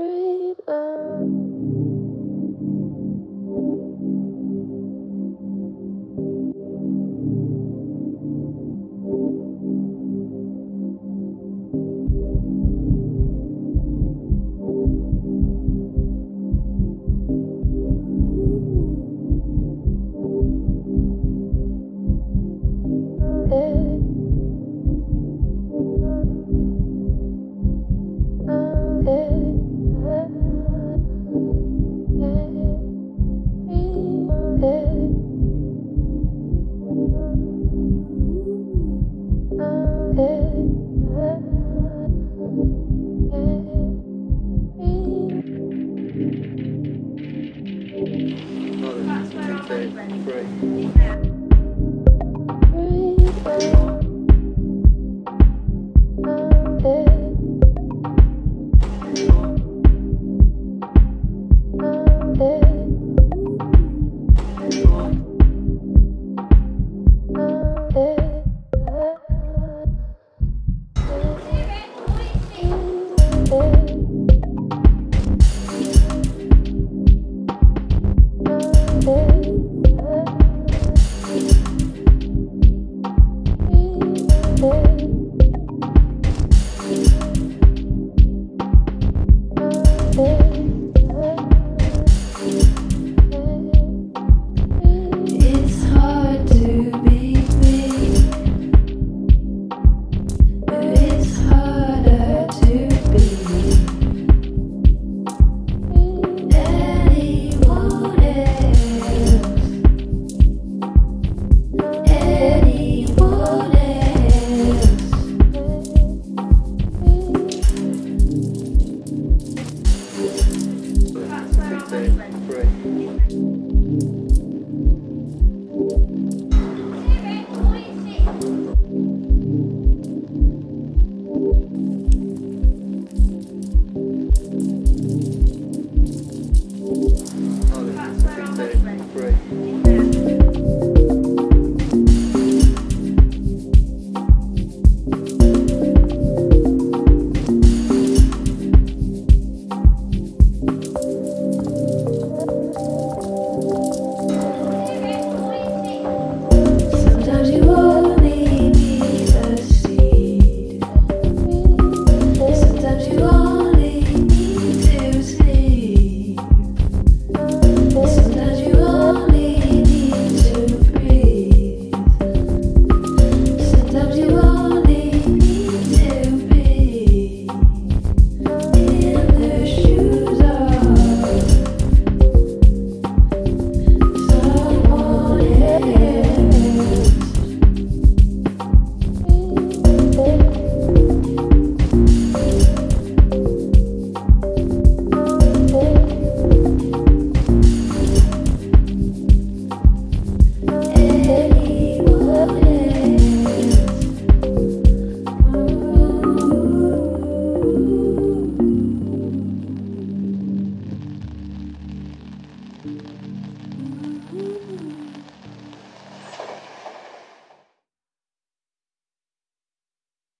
That's where husband great. Oh.